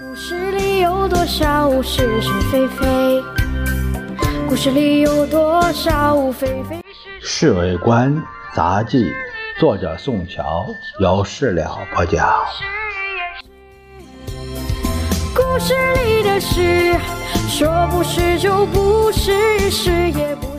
故事里有多少是是非非？故事里有多少非非是是？《为官杂技》，作者宋乔，有事了不讲。故事里的事，说不是就不是，是也不。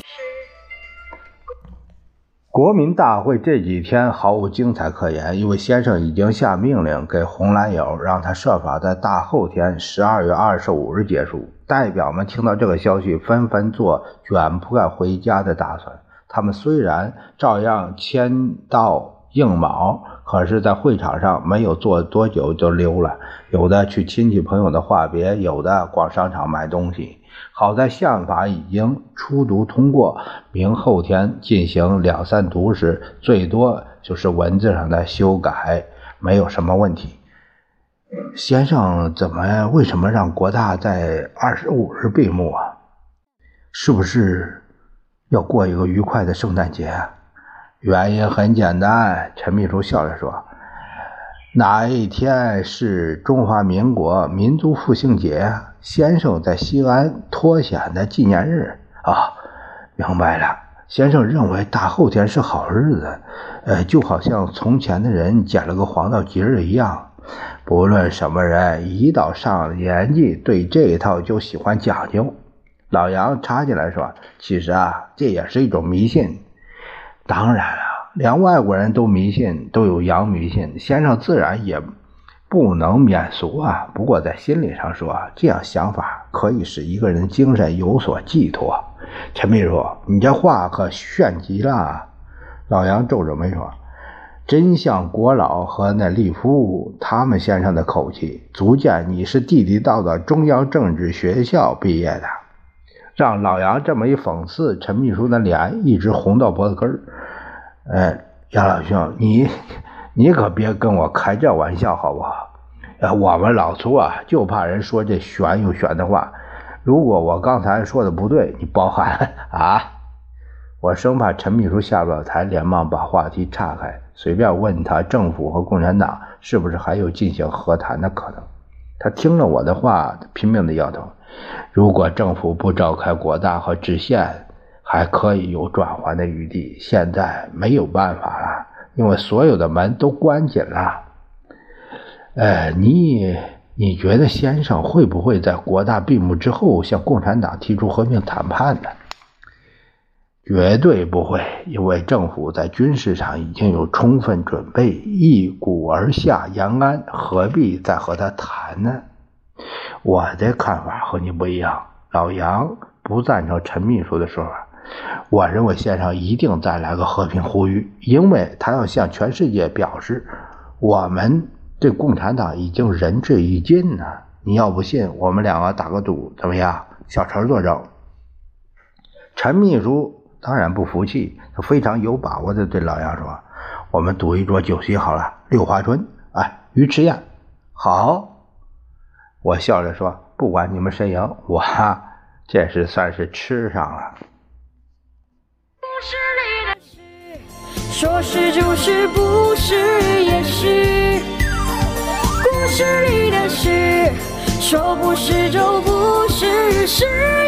国民大会这几天毫无精彩可言，因为先生已经下命令给红蓝友，让他设法在大后天十二月二十五日结束。代表们听到这个消息，纷纷做卷铺盖回家的打算。他们虽然照样签到应卯，可是，在会场上没有坐多久就溜了，有的去亲戚朋友的话别，有的逛商场买东西。好在宪法已经初读通过，明后天进行两三读时，最多就是文字上的修改，没有什么问题。先生怎么为什么让国大在二十五日闭幕啊？是不是要过一个愉快的圣诞节啊？原因很简单，陈秘书笑着说。哪一天是中华民国民族复兴节？先生在西安脱险的纪念日啊！明白了，先生认为大后天是好日子，呃，就好像从前的人捡了个黄道吉日一样。不论什么人，一到上了年纪，对这一套就喜欢讲究。老杨插进来说：“其实啊，这也是一种迷信。当然了。”连外国人都迷信，都有洋迷信，先生自然也不能免俗啊。不过在心理上说，这样想法可以使一个人精神有所寄托。陈秘书，你这话可炫极了。老杨皱着眉说：“真像国老和那利夫他们先生的口气，足见你是地地道道中央政治学校毕业的。”让老杨这么一讽刺，陈秘书的脸一直红到脖子根儿。哎，杨老兄，你你可别跟我开这玩笑好不好？呃，我们老粗啊，就怕人说这玄又玄的话。如果我刚才说的不对，你包涵啊！我生怕陈秘书下不了台，连忙把话题岔开，随便问他政府和共产党是不是还有进行和谈的可能。他听了我的话，拼命的摇头。如果政府不召开国大和制宪，还可以有转圜的余地，现在没有办法了，因为所有的门都关紧了。呃，你你觉得先生会不会在国大闭幕之后向共产党提出和平谈判呢？绝对不会，因为政府在军事上已经有充分准备，一鼓而下延安，何必再和他谈呢？我的看法和你不一样，老杨不赞成陈秘书的说法。我认为先生一定再来个和平呼吁，因为他要向全世界表示，我们对共产党已经仁至义尽了。你要不信，我们两个打个赌，怎么样？小陈作证。陈秘书当然不服气，他非常有把握的对老杨说：“我们赌一桌酒席好了，六华春，哎，鱼翅宴。”好。我笑着说：“不管你们谁赢，我这是算是吃上了。”事里的事，说是就是，不是也是。故事里的事，说不是就不是，是。